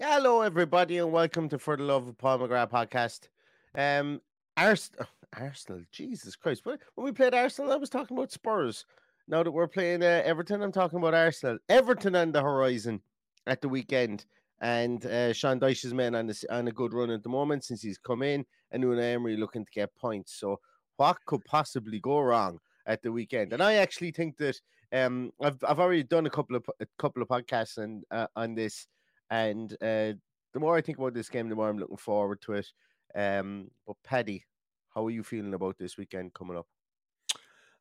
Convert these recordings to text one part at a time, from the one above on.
Hello, everybody, and welcome to For the Love of Paul McGrath podcast. Um, Ars- Arsenal, Jesus Christ! When we played Arsenal, I was talking about Spurs. Now that we're playing uh, Everton, I'm talking about Arsenal. Everton on the horizon at the weekend, and uh, Sean Dyche's men on this on a good run at the moment since he's come in, and Unai Emery looking to get points. So, what could possibly go wrong at the weekend? And I actually think that um, I've I've already done a couple of a couple of podcasts and uh, on this. And uh, the more I think about this game, the more I'm looking forward to it. Um, but Paddy, how are you feeling about this weekend coming up?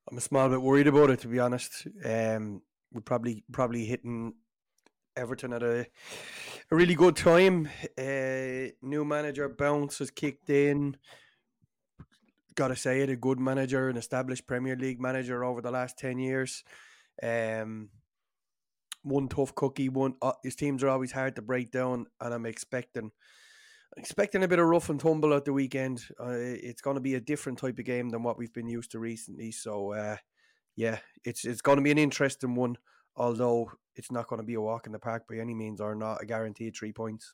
I'm a small bit worried about it, to be honest. Um, we're probably probably hitting Everton at a a really good time. Uh, new manager bounce has kicked in. Got to say it, a good manager, an established Premier League manager over the last ten years. Um, one tough cookie. One uh, his teams are always hard to break down, and I'm expecting expecting a bit of rough and tumble at the weekend. Uh, it's going to be a different type of game than what we've been used to recently. So, uh, yeah, it's it's going to be an interesting one. Although it's not going to be a walk in the park by any means, or not a guaranteed three points.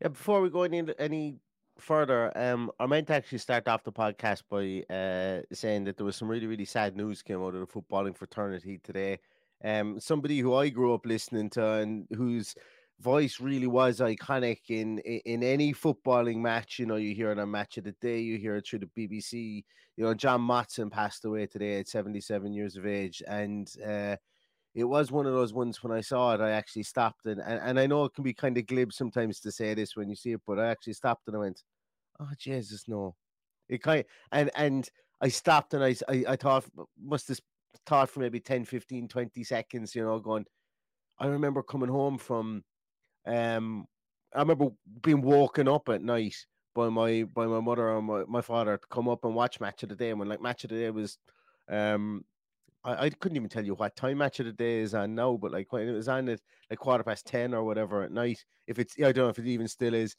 Yeah, before we go any any further, um, I meant to actually start off the podcast by uh saying that there was some really really sad news came out of the footballing fraternity today. Um, somebody who I grew up listening to and whose voice really was iconic in in, any footballing match. You know, you hear it on Match of the Day, you hear it through the BBC. You know, John Motson passed away today at seventy seven years of age, and uh, it was one of those ones when I saw it, I actually stopped and, and and I know it can be kind of glib sometimes to say this when you see it, but I actually stopped and I went, "Oh Jesus, no!" It kind and and I stopped and I I thought must have thought for maybe 10, 15, 20 seconds, you know, going. I remember coming home from, um, I remember being woken up at night by my by my mother and my, my father to come up and watch match of the day. And when like match of the day was, um, I, I couldn't even tell you what time match of the day is on now, but like when it was on at like quarter past ten or whatever at night, if it's I don't know if it even still is.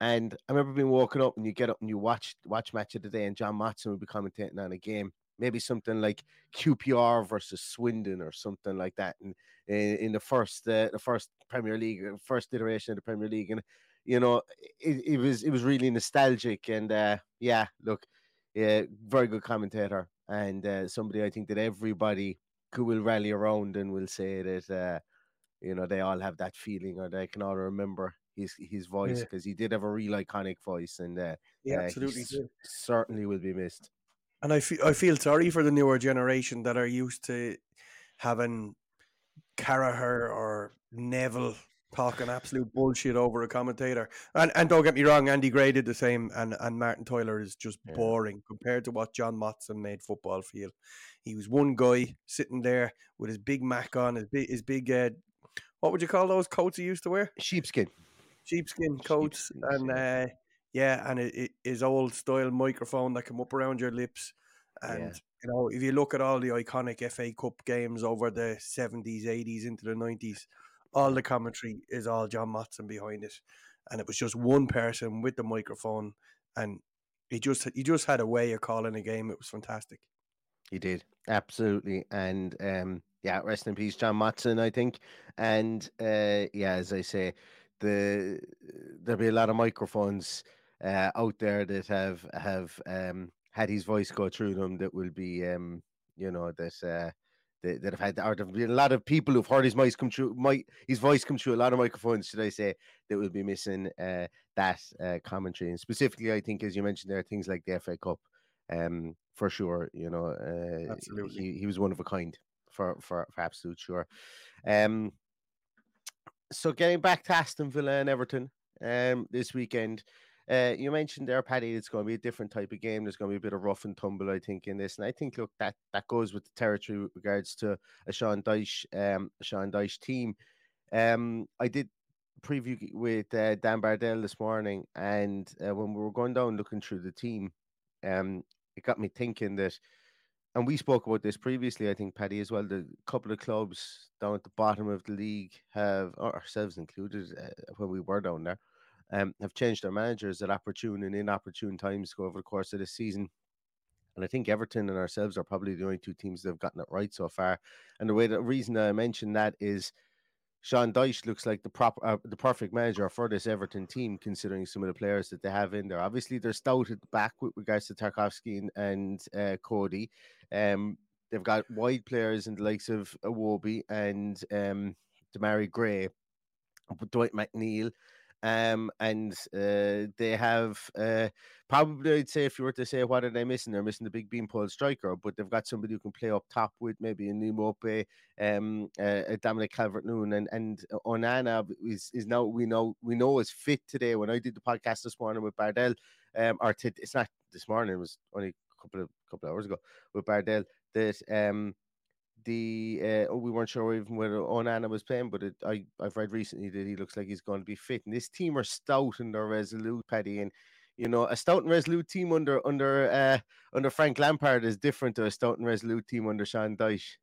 And I remember being woken up and you get up and you watch watch match of the day, and John Motson would be commentating on a game, maybe something like QPR versus Swindon or something like that, in in, in the first uh, the first Premier League, uh, first iteration of the Premier League, and you know it, it was it was really nostalgic, and uh, yeah, look, yeah, very good commentator, and uh, somebody I think that everybody who will rally around and will say that uh, you know they all have that feeling or they can all remember his his voice Yeah. because he did have a real iconic voice, and uh, He uh, absolutely certainly will be missed. And I feel I feel sorry for the newer generation that are used to having Carragher or Neville talking absolute bullshit over a commentator. And and don't get me wrong, Andy Gray did the same, and and Martin Tyler is just Yeah. boring compared to what John Motson made football feel. He was one guy sitting there with his big Mac on, his big his big uh, what would you call those coats he used to wear? Sheepskin. Sheepskin coats, Sheepskins, and uh, yeah, and it, it, his old style microphone that come up around your lips. And Yeah. you know, if you look at all the iconic FA Cup games over the seventies, eighties, into the nineties, all the commentary is all John Motson behind it, and it was just one person with the microphone, and he just he just had a way of calling a game. It was fantastic. He did absolutely, and um, yeah, rest in peace, John Motson. I think, and uh, yeah, as I say, the there'll be a lot of microphones uh, out there that have have um, had his voice go through them. That will be, um, you know, that. Uh, that, that have had, or there've been a lot of people who've heard his voice come through, mic, his voice come through a lot of microphones, should I say, that will be missing uh, that uh, commentary. And specifically, I think, as you mentioned, there are things like the FA Cup, um, for sure. You know, uh, Absolutely. he, he was one of a kind for for, for absolute sure. Um, so getting back to Aston Villa and Everton, um, this weekend. Uh, you mentioned there, Paddy, it's going to be a different type of game. There's going to be a bit of rough and tumble, I think, in this. And I think, look, that that goes with the territory with regards to a Sean Dyche, um, Sean Dyche team. Um, I did preview with uh, Dan Bardell this morning, and uh, when we were going down looking through the team, um, it got me thinking that, and we spoke about this previously, I think, Paddy, as well. The couple of clubs down at the bottom of the league have, ourselves included, uh, when we were down there, um, have changed their managers at opportune and inopportune times over the course of the season. And I think Everton and ourselves are probably the only two teams that have gotten it right so far. And the way the reason I mentioned that is Sean Dyche looks like the proper, uh, the perfect manager for this Everton team, considering some of the players that they have in there. Obviously, they're stout at the back with regards to Tarkowski and, and uh, Coady. Um, they've got wide players in the likes of Iwobi and um, Demarai Gray, Dwight McNeil. Um, and uh, they have uh, probably, I'd say, if you were to say what are they missing, they're missing the big beanpole striker, but they've got somebody who can play up top with maybe a Nimope, um, uh, Dominic Calvert-Lewin, and and Onana is is now we know we know is fit today. When I did the podcast this morning with Bardell, um, or t- it's not this morning, it was only a couple of couple of hours ago with Bardell that um the uh, oh, we weren't sure even whether Onana was playing, but it, I I've read recently that he looks like he's going to be fit. And this team are stout and they're resolute, Paddy, and you know a stout and resolute team under under uh, under Frank Lampard is different to a stout and resolute team under Sean Dyche.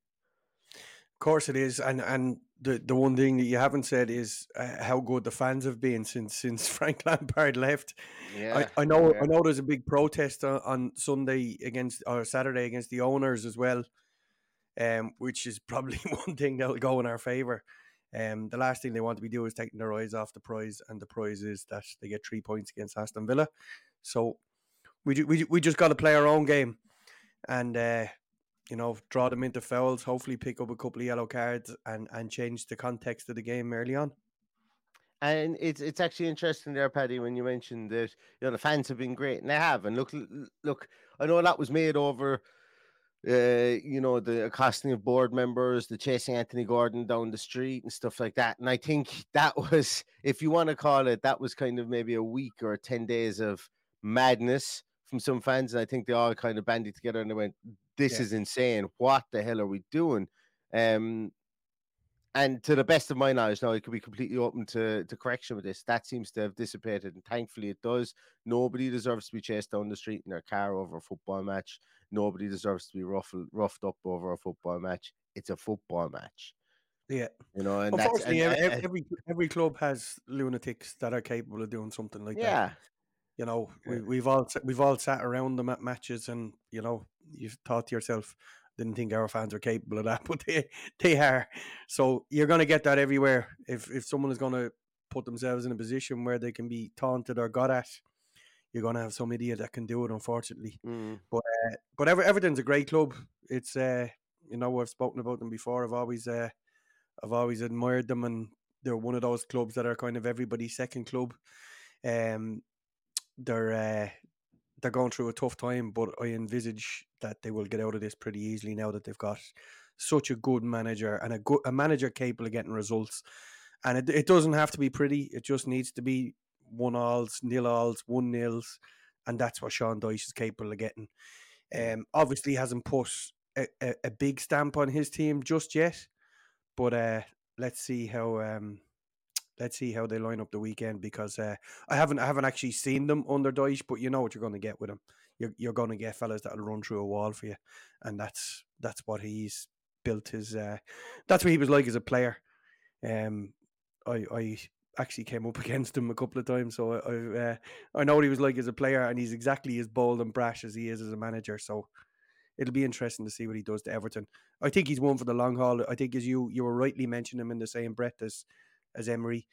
Of course it is, and and the the one thing that you haven't said is uh, how good the fans have been since since Frank Lampard left. Yeah, I, I know yeah. I know there's a big protest on, on Sunday against or Saturday against the owners as well, um, which is probably one thing that'll go in our favour. Um, the last thing they want to be doing is taking their eyes off the prize, and the prize is that they get three points against Aston Villa. So we we we just got to play our own game, and uh, you know draw them into fouls. Hopefully, pick up a couple of yellow cards and and change the context of the game early on. And it's it's actually interesting there, Paddy, when you mentioned that you know the fans have been great, and they have. And look, look, I know that was made over, uh, you know, the accosting of board members, the chasing Anthony Gordon down the street, and stuff like that. And I think that was, if you want to call it, that was kind of maybe a week or ten days of madness from some fans, and I think they all kind of banded together and they went, "This Yeah. is insane! What the hell are we doing?" Um, and to the best of my knowledge, now it could be completely open to, to correction with this. That seems to have dissipated, and thankfully it does. Nobody deserves to be chased down the street in their car over a football match. Nobody deserves to be ruffled, roughed up over a football match. It's a football match, Yeah. you know. And that's Unfortunately, and, every, and- every every club has lunatics that are capable of doing something like that. yeah, You know, we, we've all we've all sat around them at matches, and you know, you've thought to yourself, didn't think our fans were capable of that, but they they are. So you're going to get that everywhere. If if someone is going to put themselves in a position where they can be taunted or got at, you're going to have some idiot that can do it. Unfortunately, Mm. but Ever, Everton's a great club. It's uh, you know I've spoken about them before. I've always uh, I've always admired them, and they're one of those clubs that are kind of everybody's second club. Um, they're uh, they're going through a tough time, but I envisage that they will get out of this pretty easily now that they've got such a good manager and a good a manager capable of getting results. And it, it doesn't have to be pretty. It just needs to be one alls, nil alls, one nils, and that's what Sean Dyche is capable of getting. Um, obviously hasn't put a, a, a, big stamp on his team just yet, but uh, let's see how um, let's see how they line up the weekend because uh, I haven't I haven't actually seen them under Dyche, but you know what you're going to get with them. You're you're going to get fellas that'll run through a wall for you, and that's that's what he's built his. Uh, that's what he was like as a player. Um, I I actually came up against him a couple of times, so I I, uh, I know what he was like as a player, and he's exactly as bold and brash as he is as a manager. So it'll be interesting to see what he does to Everton. I think he's one for the long haul. I think as you you were rightly mentioning him in the same breath as as Emery,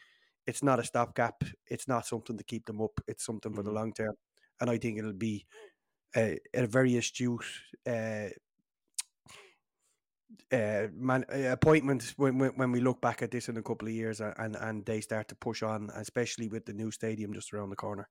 it's not a stopgap. It's not something to keep them up. It's something for mm-hmm. the long term, and I think it'll be a, a very astute. Uh, uh, man, appointment when, when when we look back at this in a couple of years and and they start to push on, especially with the new stadium just around the corner.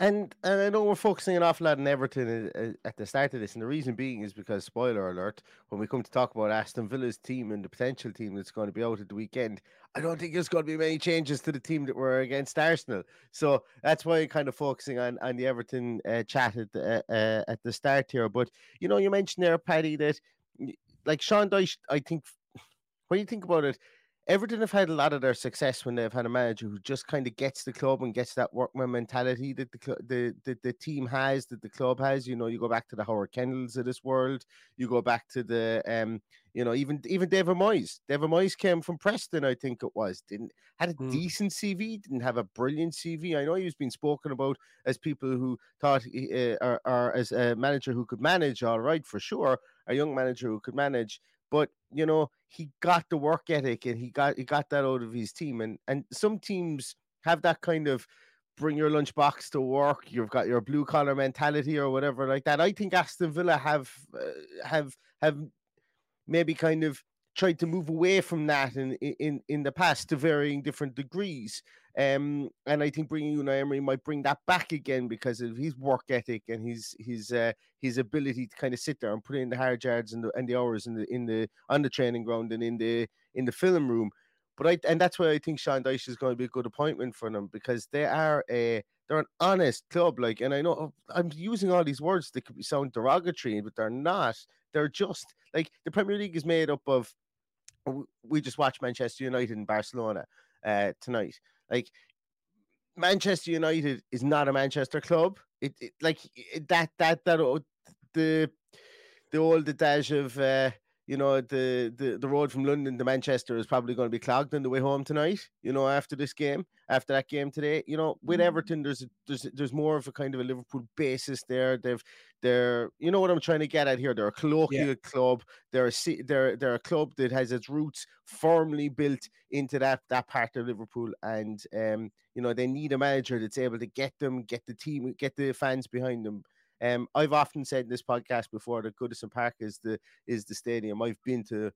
And and I know we're focusing an awful lot on Everton uh, uh, at the start of this, and the reason being is because spoiler alert: when we come to talk about Aston Villa's team and the potential team that's going to be out at the weekend, I don't think there's going to be many changes to the team that were against Arsenal. So that's why I'm kind of focusing on on the Everton uh, chat at the, uh, uh, at the start here. But you know, you mentioned there, Paddy, that like Sean Dyche, I think when you think about it, Everton have had a lot of their success when they've had a manager who just kind of gets the club and gets that workman mentality that the the, the the team has, that the club has. You know, you go back to the Howard Kendalls of this world. You go back to the um, you know, even even David Moyes. David Moyes came from Preston, I think it was. Didn't had a mm. decent CV. Didn't have a brilliant CV. I know he was being spoken about as people who thought uh, or, or as a manager who could manage. All right, for sure, a young manager who could manage but you know he got the work ethic and he got he got that out of his team and and some teams have that kind of bring your lunchbox to work you've got your blue collar mentality or whatever like that. I think aston villa have uh, have have maybe kind of tried to move away from that in in in the past to varying different degrees um, and I think bringing Unai Emery might bring that back again because of his work ethic and his his uh, his ability to kind of sit there and put in the hard yards and the and the hours in the in the on the training ground and in the in the film room. But I and that's why I think Sean Dyche is going to be a good appointment for them because they are a they're an honest club. Like, and I know I'm using all these words that could sound derogatory, but they're not. They're just like the Premier League is made up of. We just watched Manchester United and Barcelona uh, tonight like Manchester United is not a Manchester club. It, it like it, that that that the the old adage of uh, you know, the, the, the road from London to Manchester is probably going to be clogged on the way home tonight, you know, after this game, after that game today. You know, with mm. Everton, there's there's there's more of a kind of a Liverpool basis there. They've they're you know what I'm trying to get at here. They're a colloquial yeah. club. They're a they're they're a club that has its roots firmly built into that that part of Liverpool. And um, you know, they need a manager that's able to get them, get the team, get the fans behind them. Um, I've often said in this podcast before that Goodison Park is the is the stadium I've been to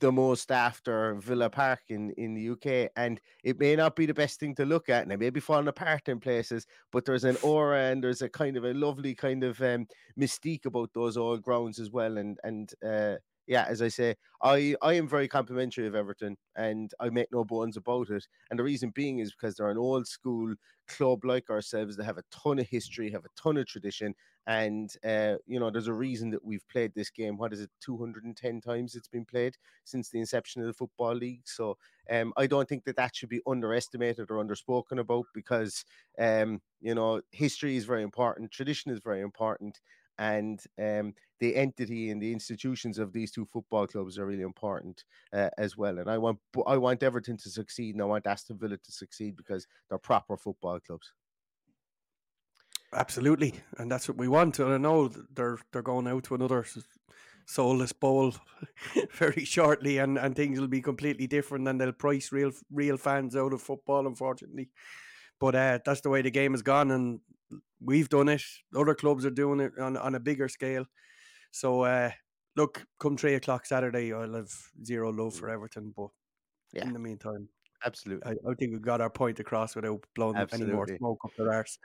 the most after Villa Park in, in the UK. And it may not be the best thing to look at, and it may be falling apart in places, but there's an aura and there's a kind of a lovely kind of um, mystique about those old grounds as well. And and uh, yeah, as I say, I, I am very complimentary of Everton and I make no bones about it. And the reason being is because they're an old school club like ourselves that have a ton of history, have a ton of tradition. And, uh, you know, there's a reason that we've played this game. What is it, 210 times it's been played since the inception of the Football League? So um, I don't think that that should be underestimated or underspoken about because, um, you know, history is very important, tradition is very important and um, the entity and the institutions of these two football clubs are really important uh, as well. And I want I want Everton to succeed, and I want Aston Villa to succeed because they're proper football clubs. Absolutely, and that's what we want. And I know they're they're going out to another soulless bowl very shortly, and, and things will be completely different, and they'll price real real fans out of football, unfortunately. But uh, that's the way the game has gone, and we've done it. Other clubs are doing it on, on a bigger scale. So, uh, look, come three o'clock Saturday, I'll have zero love for Everton. But yeah. in the meantime, absolutely, I, I, think we've got our point across without blowing absolutely. any more smoke up their arse.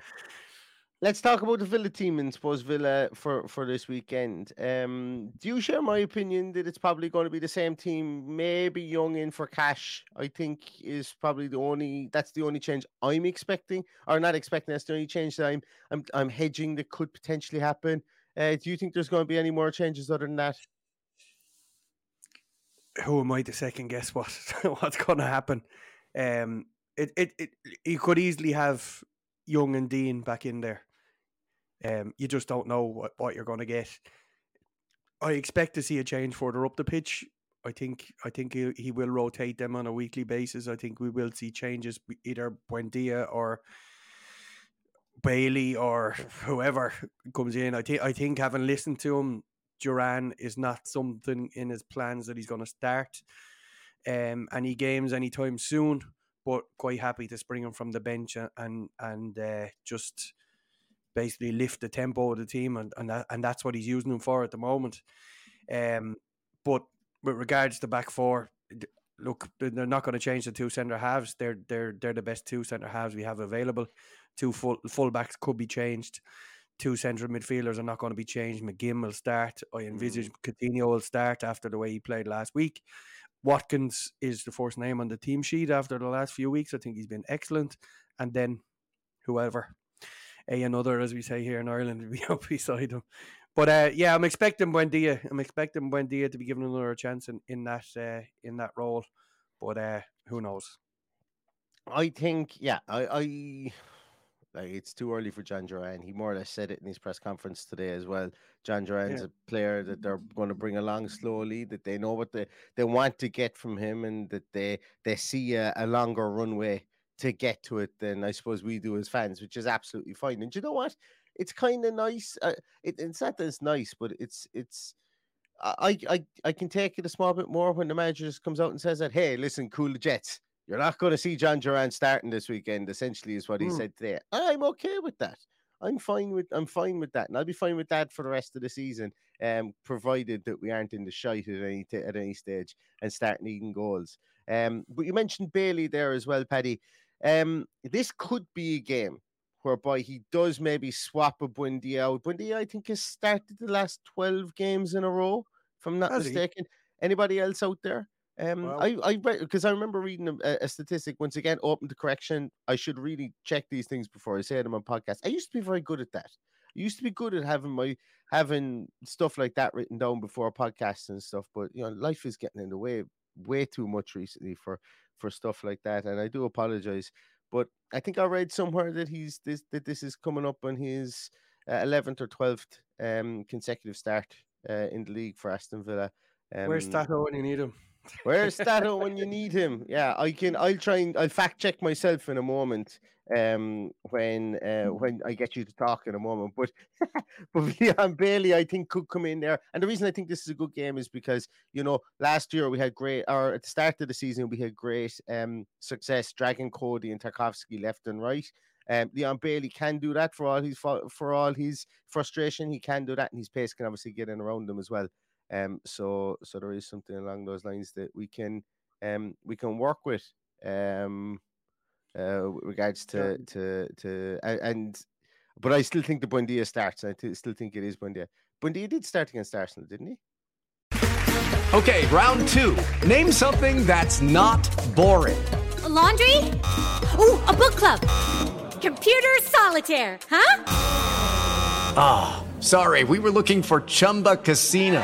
Let's talk about the Villa team and suppose Villa for for this weekend. Um, do you share my opinion that it's probably going to be the same team? Maybe Young in for Cash. I think is probably the only that's the only change I'm expecting, or not expecting. That's the only change that I'm I'm I'm hedging that could potentially happen. Uh, do you think there's going to be any more changes other than that? Who am I to second guess what what's going to happen? Um, it, it it you could easily have Young and Digne back in there. Um, you just don't know what, what you're going to get. I expect to see a change further up the pitch. I think I think he, he will rotate them on a weekly basis. I think we will see changes either Buendia or Bailey or whoever comes in. I think I think having listened to him, Duran is not something in his plans that he's going to start um, any games anytime soon. But quite happy to spring him from the bench and and uh, just basically lift the tempo of the team, and and, that, and that's what he's using him for at the moment. Um, but with regards to back four, look, they're not going to change the two centre halves. They're they're they're the best two centre halves we have available. Two full full backs could be changed. Two central midfielders are not going to be changed. McGinn will start. I envisage mm. Coutinho will start after the way he played last week. Watkins is the first name on the team sheet after the last few weeks. I think he's been excellent. And then whoever, a another, as we say here in Ireland, will be up beside him. But uh, yeah, I'm expecting Buendia. I'm expecting Buendia to be given another chance in, in that uh, in that role. But uh, who knows? I think, yeah, I, I like it's too early for John Duran. He more or less said it in his press conference today as well. John Duran's yeah. a player that they're going to bring along slowly, that they know what they, they want to get from him, and that they they see a, a longer runway to get to it than I suppose we do as fans, which is absolutely fine. And you know what? It's kind of nice. Uh, it, it's not that it's nice, but it's it's. I, I I can take it a small bit more when the manager just comes out and says that, hey, listen, cool Jets you're not going to see John Duran starting this weekend. Essentially, is what he mm. said today. I'm okay with that. I'm fine with I'm fine with that, and I'll be fine with that for the rest of the season, um, provided that we aren't in the shite at any t- at any stage and start needing goals. Um, but you mentioned Bailey there as well, Paddy. Um, this could be a game whereby he does maybe swap a Buendia out. Buendia, I think, has started the last twelve games in a row, if I'm not has mistaken. He? Anybody else out there? Um, well, I I because I remember reading a, a, statistic once again. Open to correction. I should really check these things before I say them on podcast. I used to be very good at that. I used to be good at having my having stuff like that written down before podcasts and stuff. But you know, life is getting in the way way too much recently for for stuff like that, and I do apologize. But I think I read somewhere that he's this that this is coming up on his uh, eleventh uh, or twelfth um, consecutive start uh, in the league for Aston Villa. Um, Where's Stato when you need him? Where's Stato when you need him? Yeah, I can. I'll try and I'll fact check myself in a moment. Um, when uh, when I get you to talk in a moment, but but Leon Bailey, I think could come in there. And the reason I think this is a good game is because you know last year we had great, or at the start of the season we had great um success dragging Coady and Tarkowski left and right. Um, Leon Bailey can do that for all his for all his frustration. He can do that, and his pace can obviously get in around them as well. Um, so so there is something along those lines that we can um we can work with um uh with regards to yeah. to to and but I still think the Buendia starts. I still think it is Buendia. Buendia did start against Arsenal, didn't he? Okay, round two. Name something that's not boring. A laundry. Ooh, a book club. Computer solitaire. Huh? Ah, oh, sorry. We were looking for Chumba Casino.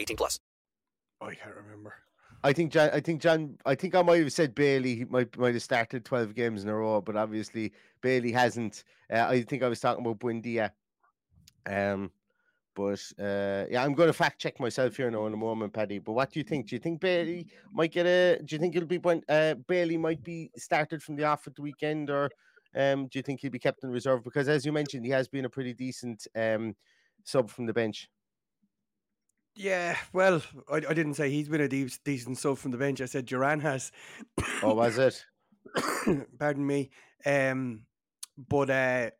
18 plus. Oh, I can't remember. I think John. I think John. I think I might have said Bailey he might might have started twelve games in a row, but obviously Bailey hasn't. Uh, I think I was talking about Buendia. Um, but uh, yeah, I'm going to fact check myself here now in a moment, Paddy. But what do you think? Do you think Bailey might get a? Do you think it'll be when uh, Bailey might be started from the off at the weekend, or um, do you think he'll be kept in reserve? Because as you mentioned, he has been a pretty decent um, sub from the bench. Yeah, well, I, I didn't say he's been a de- decent sub from the bench. I said Duran has. Oh, was it? Pardon me. Um, but uh,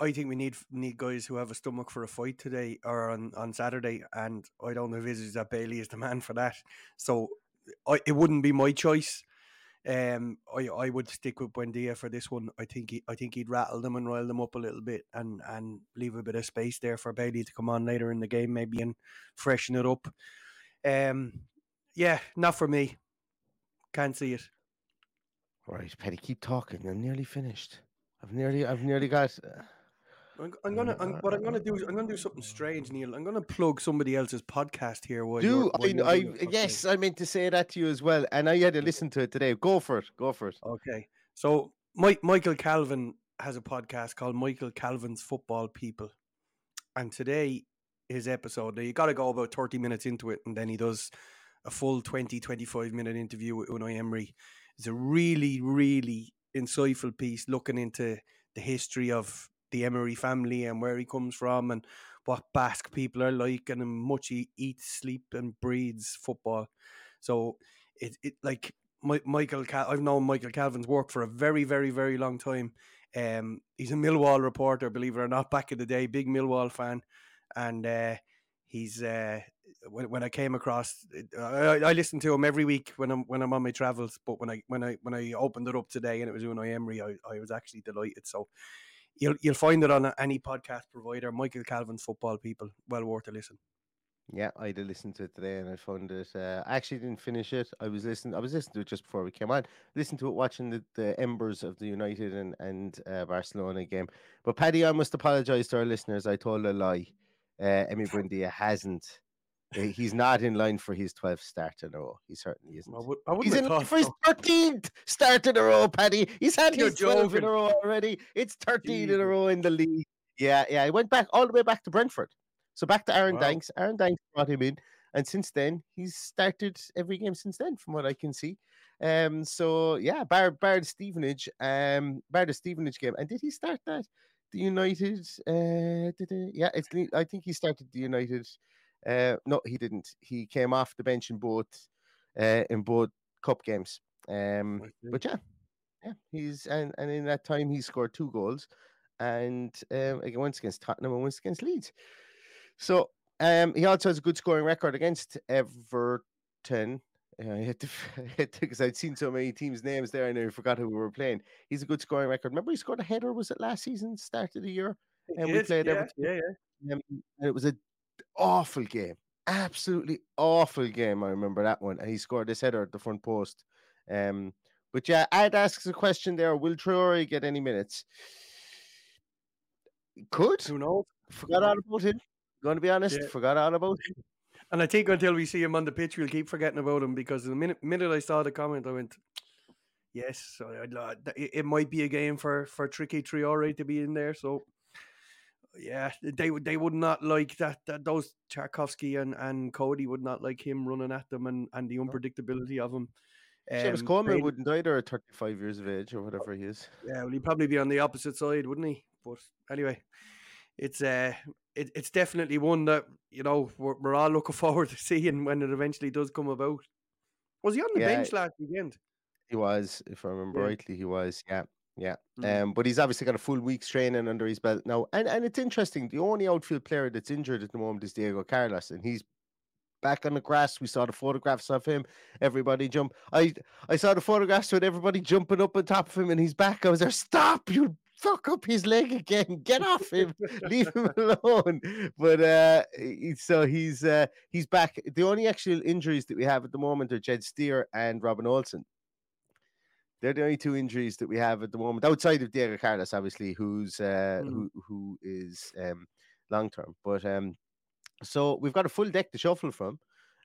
I think we need need guys who have a stomach for a fight today or on, on Saturday, and I don't envisage that Bailey is the man for that. So I, it wouldn't be my choice. Um, I I would stick with Buendia for this one. I think he, I think he'd rattle them and rile them up a little bit, and and leave a bit of space there for Bailey to come on later in the game, maybe and freshen it up. Um, yeah, not for me. Can't see it. All right, Paddy, keep talking. I'm nearly finished. I've nearly, I've nearly got. Uh... I'm, I'm oh gonna. I'm, what I'm gonna do is I'm gonna do something strange, Neil. I'm gonna plug somebody else's podcast here. While do I? I yes, I meant to say that to you as well, and I had to listen to it today. Go for it. Go for it. Okay. So Mike, Michael Calvin has a podcast called Michael Calvin's Football People. And today, his episode, now you got to go about 30 minutes into it, and then he does a full 20, 25 minute interview with Unai Emery. It's a really, really insightful piece looking into the history of the Emery family and where he comes from and what Basque people are like and how much he eats, sleep, and breathes football. So it, it like Mi- Michael, Cal- I've known Michael Calvin's work for a very, very, very long time. Um, he's a Millwall reporter, believe it or not, back in the day, big Millwall fan, and uh, he's uh, when, when I came across, I, I listen to him every week when I'm when I'm on my travels. But when I when I when I opened it up today and it was Unai Emery, I, I was actually delighted. So you'll you'll find it on any podcast provider. Michael Calvin, Football People, well worth a listen. Yeah, I did listen to it today, and I found it. Uh, I actually didn't finish it. I was listening. I was listening to it just before we came on. Listened to it, watching the, the embers of the United and and uh, Barcelona game. But Paddy, I must apologise to our listeners. I told a lie. Uh, Emi Buendia hasn't. Uh, He's not in line for his 12th start in a row. He certainly isn't. I, would, I He's in line for his 13th start in a row, Paddy. He's had You're his 12 in joking. a row already. It's 13 in a row in the league. Yeah, yeah. He went back all the way back to Brentford. So back to Aaron Wow. Danks. Aaron Danks brought him in. And since then, he's started every game since then, from what I can see. Um, so yeah, bar bar the Stevenage, um, bar the Stevenage game. And did he start that? The United, uh, did he? Yeah, it's. I think he started the United. Uh, no, he didn't. He came off the bench in both, uh, in both cup games. Um, but yeah, yeah, he's and and in that time he scored two goals, and um, again once against Tottenham and once against Leeds. So um, he also has a good scoring record against Everton. Uh, I had to because I'd seen so many teams' names there and I forgot who we were playing. He's a good scoring record. Remember, he scored a header. Was it last season, start of the year? And we played yeah, Everton. yeah, yeah. Um, and it was an awful game, absolutely awful game. I remember that one. And he scored this header at the front post. Um, but yeah, I'd ask a question there: Will Traore get any minutes? Could Who knows? forgot all about him. Going to be honest, Yeah. forgot all about him. And I think until we see him on the pitch, we'll keep forgetting about him because the minute minute I saw the comment, I went, "Yes, so I'd, lo- it, might be a game for for Tricky Traore to be in there." So, yeah, they would they would not like that. that those Tarkowski and, and Coady would not like him running at them and, and the unpredictability of him. Um, Coleman Bailey- wouldn't either at 35 years of age or whatever he is. Yeah, well, he'd probably be on the opposite side, wouldn't he? But anyway, it's uh, it, it's definitely one that you know we're, we're all looking forward to seeing when it eventually does come about. Was he on the Yeah. bench last weekend? He was, if I remember Yeah. rightly, he was. Yeah, yeah. Mm. Um, but he's obviously got a full week's training under his belt now, and and it's interesting. The only outfield player that's injured at the moment is Diego Carlos, and he's back on the grass. We saw the photographs of him. Everybody jump. I I saw the photographs with everybody jumping up on top of him, and he's back. I was there. Stop! You fuck up his leg again. Get off him. Leave him alone. But uh, so he's uh, he's back. The only actual injuries that we have at the moment are Jed Steer and Robin Olsen. They're the only two injuries that we have at the moment, outside of Diego Carlos, obviously, who's uh, Mm. who who is um, long term. But um, so we've got a full deck to shuffle from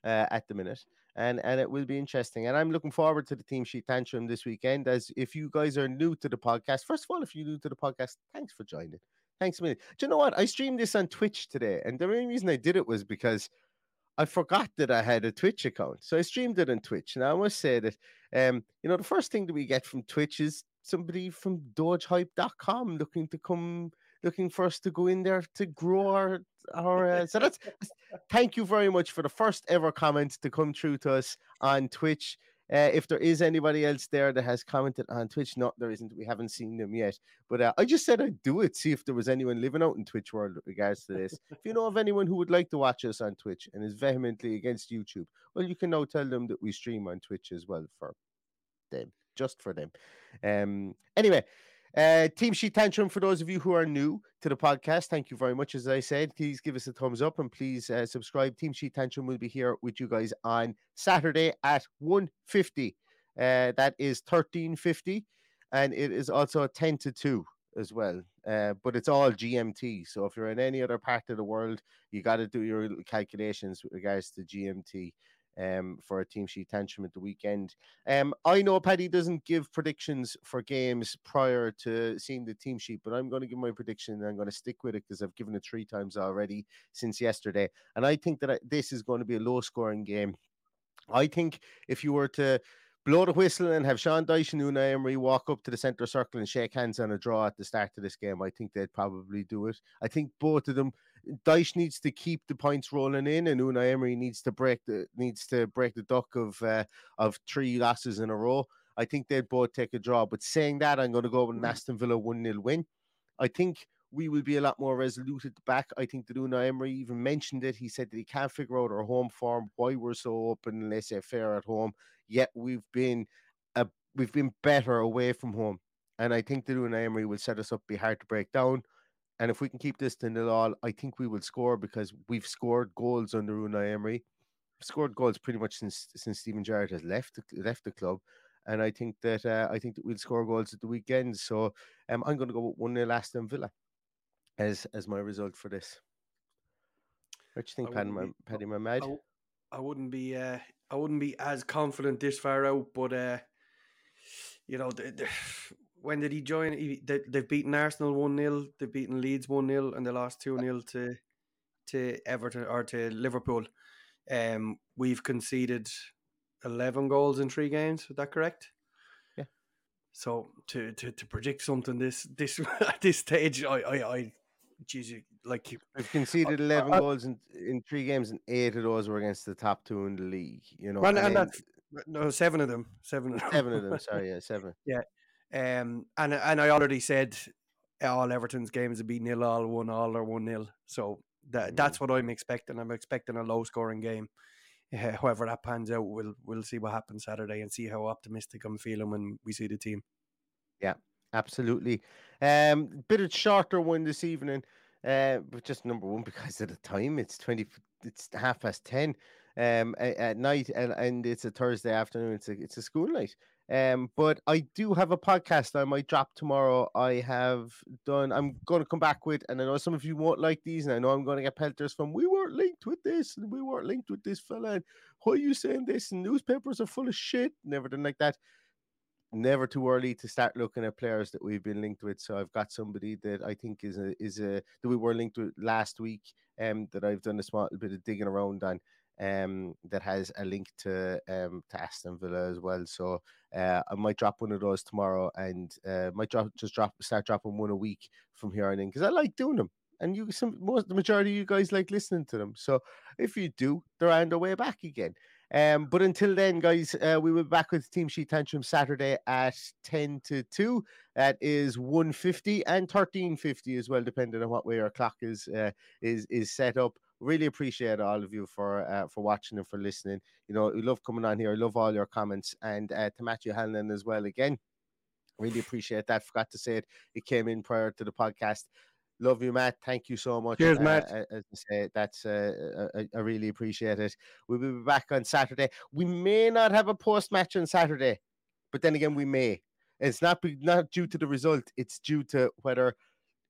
uh, at the minute. and and it will be interesting. And I'm looking forward to the team sheet tantrum this weekend. As if you guys are new to the podcast, first of all, if you're new to the podcast, thanks for joining. Thanks a million. Do you know what? I streamed this on Twitch today, and the main reason I did it was because I forgot that I had a Twitch account. So I streamed it on Twitch. And I must say that um, you know, the first thing that we get from Twitch is somebody from dogehype.com looking to come looking for us to go in there to grow our our uh, so that's thank you very much for the first ever comment to come through to us on Twitch. Uh, if there is anybody else there that has commented on Twitch, not there isn't. We haven't seen them yet. But uh, I just said I'd do it, see if there was anyone living out in Twitch world with regards to this. if you know of anyone who would like to watch us on Twitch and is vehemently against YouTube, well, you can now tell them that we stream on Twitch as well for them, just for them. Um. Anyway, uh, Team Sheet Tantrum, for those of you who are new to the podcast, thank you very much. As I said, please give us a thumbs up and please uh, subscribe. Team Sheet Tantrum will be here with you guys on Saturday at 1.50. Uh, that is 13.50. And it is also 10 to 2 as well. Uh, but it's all GMT. So if you're in any other part of the world, you got to do your calculations with regards to GMT um, for a team sheet tantrum at the weekend. Um, I know Paddy doesn't give predictions for games prior to seeing the team sheet, but I'm going to give my prediction and I'm going to stick with it because I've given it three times already since yesterday. And I think that this is going to be a low scoring game. I think if you were to blow the whistle and have Sean Dyche and Unai Emery walk up to the centre circle and shake hands on a draw at the start of this game, I think they'd probably do it. I think both of them, Dyche needs to keep the points rolling in, and Unai Emery needs to break the needs to break the duck of uh, of three losses in a row. I think they'd both take a draw. But saying that, I'm going to go with an Aston Villa one 0 win. I think we will be a lot more resolute at the back. I think that Unai Emery even mentioned it. He said that he can't figure out our home form, why we're so open and laissez faire at home yet we've been a, we've been better away from home. And I think that Unai Emery will set us up, be hard to break down. And if we can keep this to nil all, I think we will score because we've scored goals under Unai Emery. We've scored goals pretty much since since Steven Gerrard has left the, left the club, and I think that uh, I think that we'll score goals at the weekend. So um, I'm going to go with one 0 Aston Villa as as my result for this. What do you think, Paddy? My, Paddy, my mad? I, I wouldn't be uh, I wouldn't be as confident this far out, but uh, you know, the, the, when did he join? He, they, have beaten Arsenal one 0 they've beaten Leeds one 0 and they lost two 0 to to Everton or to Liverpool. Um, we've conceded eleven goals in three games. Is that correct? Yeah. So to to, to predict something this this at this stage, I I, I geez, like we've conceded eleven uh, goals in in three games, and eight of those were against the top two in the league. You know, and, and, and that's no seven of them, seven of them, seven of them. Sorry, yeah, seven. yeah, um, and and I already said all Everton's games would be nil all, one all, or one nil. So that mm. that's what I'm expecting. I'm expecting a low scoring game. Uh, however that pans out, we'll we'll see what happens Saturday and see how optimistic I'm feeling when we see the team. Yeah, absolutely. Um, bit of shorter one this evening. Uh, but just number one because of the time. It's twenty. It's half past ten. Um, at, at night, and, and it's a Thursday afternoon. It's a it's a school night. Um, but I do have a podcast I might drop tomorrow. I have done. I'm going to come back with, and I know some of you won't like these, and I know I'm going to get pelters from. We weren't linked with this, and we weren't linked with this fella. And why are you saying this? And newspapers are full of shit and everything like that never too early to start looking at players that we've been linked with. So I've got somebody that I think is a is a that we were linked with last week, um, that I've done a small bit of digging around on, um, that has a link to um to Aston Villa as well. So uh, I might drop one of those tomorrow, and uh, might drop just drop start dropping one a week from here on in because I like doing them. And you, some most the majority of you guys like listening to them. So if you do, they're on their way back again. Um, but until then, guys, uh, we will be back with Team Sheet Tantrum Saturday at 10 to 2. That is 150 and 1350 as well, depending on what way our clock is uh, is is set up. Really appreciate all of you for uh, for watching and for listening. You know, we love coming on here. I love all your comments and uh, to Matthew Hanlon as well. Again, really appreciate that. Forgot to say it. It came in prior to the podcast. Love you, Matt. Thank you so much. Cheers, uh, Matt. Uh, as I say, that's uh, I, I, really appreciate it. We'll be back on Saturday. We may not have a post match on Saturday, but then again, we may. It's not not due to the result. It's due to whether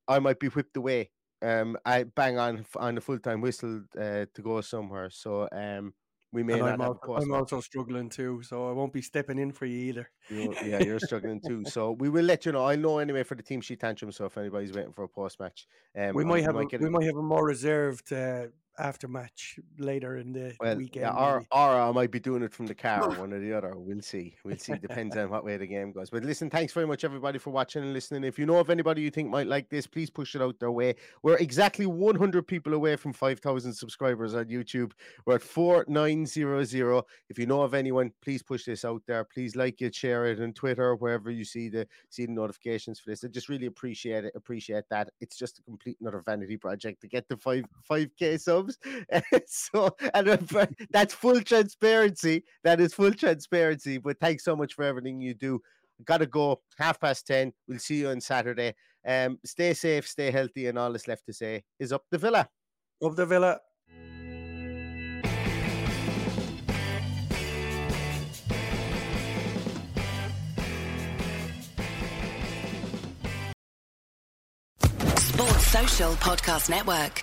I might be whipped away. Um, I bang on on a full time whistle uh, to go somewhere. So um, we may And not I'm, have also, I'm also struggling too, so I won't be stepping in for you either. You're, yeah, you're struggling too. So we will let you know. I know anyway for the team sheet tantrum. So if anybody's waiting for a post match, um, we might have a, get we might have a more reserved uh, after match later in the well, weekend. yeah, or, or I might be doing it from the car, one or the other. We'll see. We'll see. Depends on what way the game goes. But listen, thanks very much, everybody, for watching and listening. If you know of anybody you think might like this, please push it out their way. We're exactly 100 people away from 5,000 subscribers on YouTube. We're at 4900. If you know of anyone, please push this out there. Please like it, share it on Twitter, wherever you see the see the notifications for this. I just really appreciate it. Appreciate that. It's just a complete another vanity project to get the five 5k subs. so and uh, that's full transparency. That is full transparency. But thanks so much for everything you do. Gotta go. Half past ten. We'll see you on Saturday. Um, stay safe, stay healthy, and all that's left to say is up the villa. Up the villa. Sports Social Podcast Network.